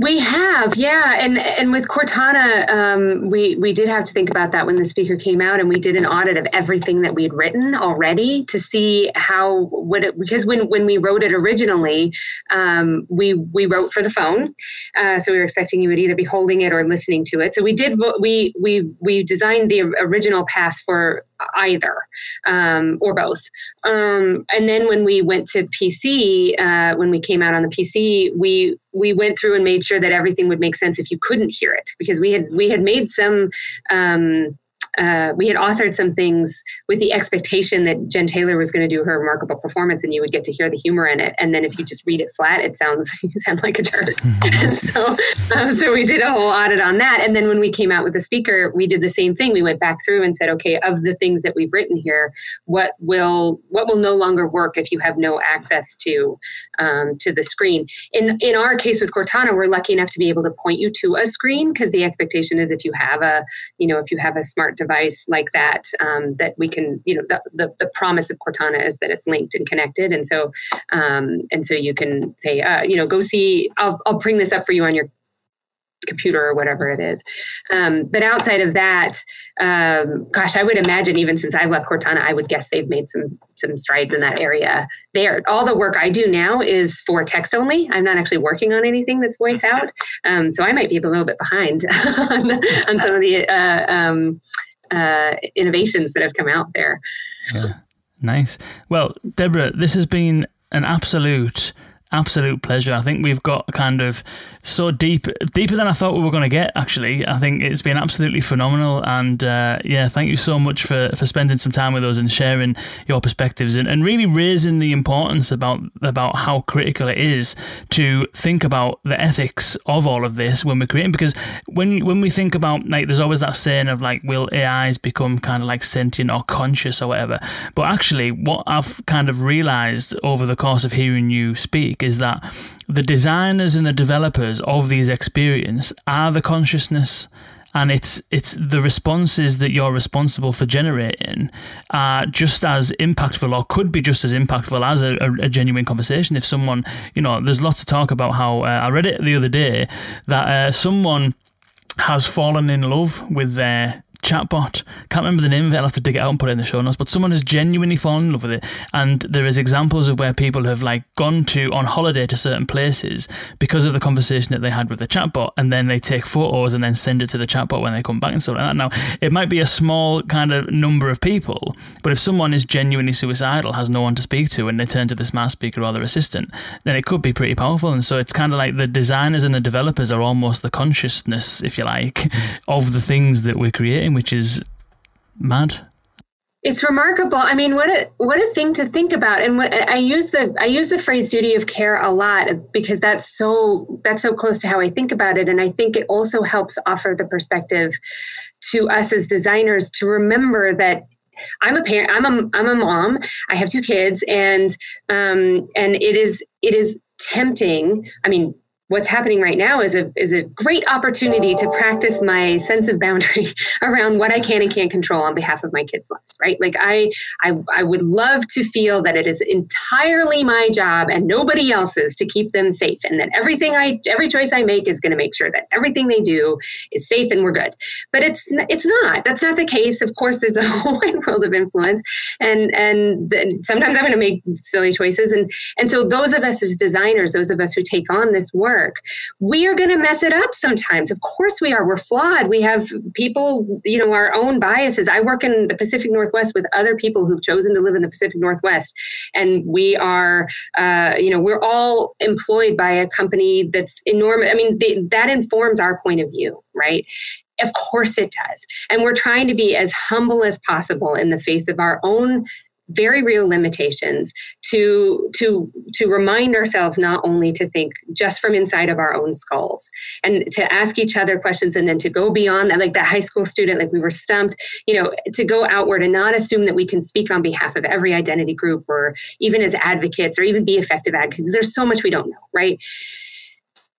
We have, yeah, and and with Cortana, um, we we did have to think about that when the speaker came out, and we did an audit of everything that we had written already to see how would it because when when we wrote it originally, um, we we wrote for the phone, uh, so we were expecting you would either be holding it or listening to it. So we did we we we designed the original pass for either um, or both. Um, and then when we went to PC, uh, when we came out on the PC, we we went through and made sure that everything would make sense if you couldn't hear it because we had we had made some um, uh, we had authored some things with the expectation that Jen Taylor was going to do her remarkable performance, and you would get to hear the humor in it. And then if you just read it flat, it sounds [LAUGHS] you sound like a jerk. [LAUGHS] so, um, so we did a whole audit on that. And then when we came out with the speaker, we did the same thing. We went back through and said, okay, of the things that we've written here, what will what will no longer work if you have no access to um, to the screen? In in our case with Cortana, we're lucky enough to be able to point you to a screen because the expectation is if you have a you know if you have a smart device device like that um, that we can you know the, the, the, promise of cortana is that it's linked and connected and so um, and so you can say uh, you know go see I'll, I'll bring this up for you on your computer or whatever it is. Um, but outside of that, um, gosh, I would imagine even since I left Cortana, I would guess they've made some some strides in that area. There, all the work I do now is for text only. I'm not actually working on anything that's voice out, um, so I might be a little bit behind [LAUGHS] on, on, some of the uh, um, uh, innovations that have come out there. Yeah. Nice. Well, Deborah, this has been an absolute absolute pleasure. I think we've got kind of so deep, deeper than I thought we were going to get. Actually, I think it's been absolutely phenomenal. And uh, yeah, thank you so much for, for spending some time with us and sharing your perspectives and, and really raising the importance about about how critical it is to think about the ethics of all of this when we're creating. Because when when we think about like, there's always that saying of like, will AIs become kind of like sentient or conscious or whatever? But actually, what I've kind of realized over the course of hearing you speak is that the designers and the developers of these experience are the consciousness and it's it's the responses that you're responsible for generating are just as impactful or could be just as impactful as a, a, genuine conversation. If someone you know there's lots of talk about how uh, i read it the other day that uh, someone has fallen in love with their chatbot. Can't remember the name of it. I'll have to dig it out and put it in the show notes. But someone has genuinely fallen in love with it, and there is examples of where people have like gone to on holiday to certain places because of the conversation that they had with the chatbot, and then they take photos and then send it to the chatbot when they come back and stuff like that. Now, it might be a small kind of number of people, but if someone is genuinely suicidal, has no one to speak to, and they turn to the smart speaker or their assistant, then it could be pretty powerful. And so it's kind of like the designers and the developers are almost the consciousness, if you like, of the things that we're creating, which is mad. It's remarkable. I mean, what a what a thing to think about. And what, I use the I use the phrase duty of care a lot because that's so that's so close to how I think about it. And I think it also helps offer the perspective to us as designers to remember that I'm a parent. I'm a I'm a mom. I have two kids, and um, and it is it is tempting. I mean, what's happening right now is a is a great opportunity to practice my sense of boundary [LAUGHS] around what I can and can't control on behalf of my kids' lives, right? Like I I I would love to feel that it is entirely my job and nobody else's to keep them safe and that everything I every choice I make is going to make sure that everything they do is safe and we're good. But it's it's not. That's not the case. Of course there's a [LAUGHS] whole wide world of influence and and sometimes I'm going to make silly choices and and so those of us as designers, those of us who take on this work work. We are going to mess it up sometimes. Of course we are. We're flawed. We have people, you know, our own biases. I work in the Pacific Northwest with other people who've chosen to live in the Pacific Northwest. And we are, uh, you know, we're all employed by a company that's enormous. I mean, that informs our point of view, right? Of course it does. And we're trying to be as humble as possible in the face of our own very real limitations to to to remind ourselves not only to think just from inside of our own skulls and to ask each other questions and then to go beyond that like that high school student like we were stumped you know to go outward and not assume that we can speak on behalf of every identity group or even as advocates or even be effective advocates. There's so much we don't know right?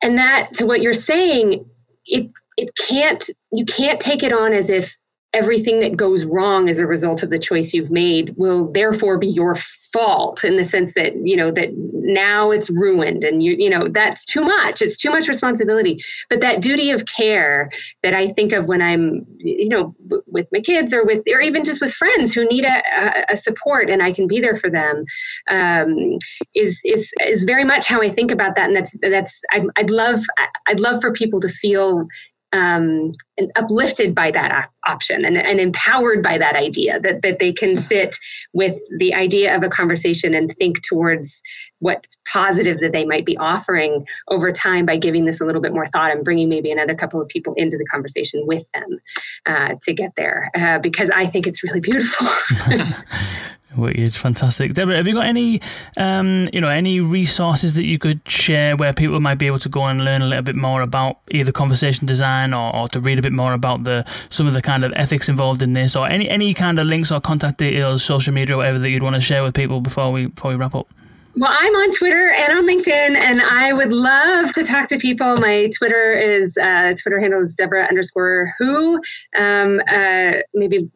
And that to what you're saying it it can't you can't take it on as if everything that goes wrong as a result of the choice you've made will therefore be your fault in the sense that you know that now it's ruined and you you know that's too much. It's too much responsibility. But that duty of care that i think of when i'm you know with my kids or with or even just with friends who need a, a support and i can be there for them um, is is is very much how i think about that. And that's that's I'd, I'd love i'd love for people to feel um, and uplifted by that option and, and empowered by that idea that, that they can sit with the idea of a conversation and think towards what positive that they might be offering over time by giving this a little bit more thought and bringing maybe another couple of people into the conversation with them uh, to get there uh, because i think it's really beautiful [LAUGHS] [LAUGHS] Wicked, fantastic, Deborah. Have you got any, um, you know, any resources that you could share where people might be able to go and learn a little bit more about either conversation design or, or to read a bit more about the some of the kind of ethics involved in this, or any any kind of links or contact details, social media, whatever that you'd want to share with people before we before we wrap up? Well, I'm on Twitter and on LinkedIn, and I would love to talk to people. My Twitter is uh, Twitter handle is Deborah underscore Who. Um, uh, maybe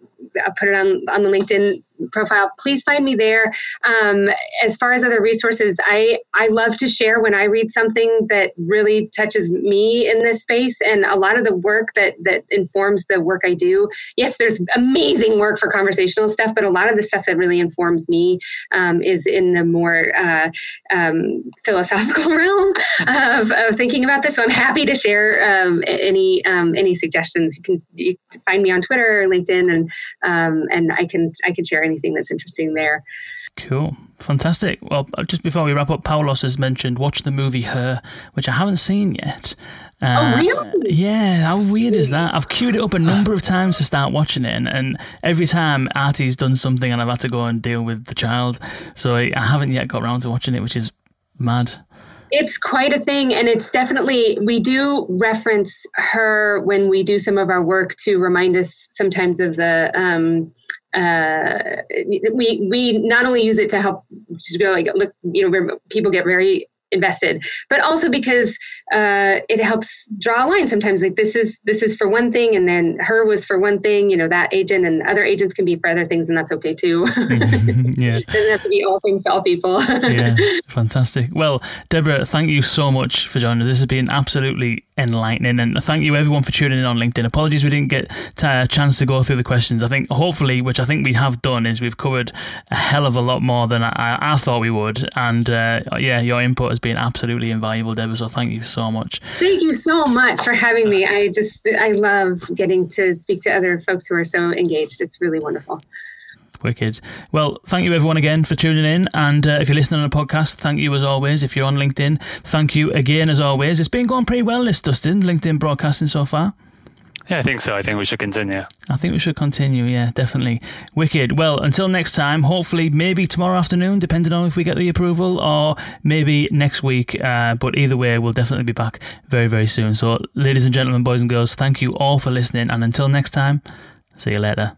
I'll put it on on the LinkedIn profile. Please find me there. Um, as far as other resources, I I love to share when I read something that really touches me in this space, and a lot of the work that that informs the work I do. Yes, there's amazing work for conversational stuff, but a lot of the stuff that really informs me um, is in the more uh, um, philosophical [LAUGHS] realm of, of, thinking about this. So I'm happy to share um, any um, any suggestions. You can, you find me on Twitter or LinkedIn, and um, and I can I can share anything that's interesting there. Cool, fantastic. Well, uh, just before we wrap up, Paulos has mentioned watch the movie Her, which I haven't seen yet. Oh, uh, oh really? Yeah. How weird is that? I've queued it up a number of times to start watching it, and, and every time Artie's done something, and I've had to go and deal with the child, so I, I haven't yet got around to watching it, which is mad it's quite a thing and it's definitely we do reference her when we do some of our work to remind us sometimes of the um, uh, we we not only use it to help to be like look you know people get very invested but also because uh, it helps draw a line sometimes like this is this is for one thing and then her was for one thing you know that agent and other agents can be for other things and that's okay too. [LAUGHS] Yeah. It doesn't have to be all things to all people. [LAUGHS] Yeah fantastic. Well deborah thank you so much for joining us. This has been absolutely enlightening. And thank you everyone for tuning in on LinkedIn. Apologies we didn't get a chance to go through the questions. I think hopefully, which I think we have done, is we've covered a hell of a lot more than I, I thought we would. And uh, yeah, your input has been absolutely invaluable, Deborah. So thank you so much. Thank you so much for having me. I just I love getting to speak to other folks who are so engaged. It's really wonderful. Wicked. Well, thank you everyone again for tuning in. And uh, if you're listening on a podcast, thank you as always. If you're on LinkedIn, thank you again as always. It's been going pretty well, this Dustin, LinkedIn broadcasting so far. Yeah, I think so. I think we should continue. I think we should continue. Yeah, definitely. Wicked. Well, until next time, hopefully, maybe tomorrow afternoon, depending on if we get the approval, or maybe next week. Uh, but either way, we'll definitely be back very, very soon. So, ladies and gentlemen, boys and girls, thank you all for listening. And until next time, see you later.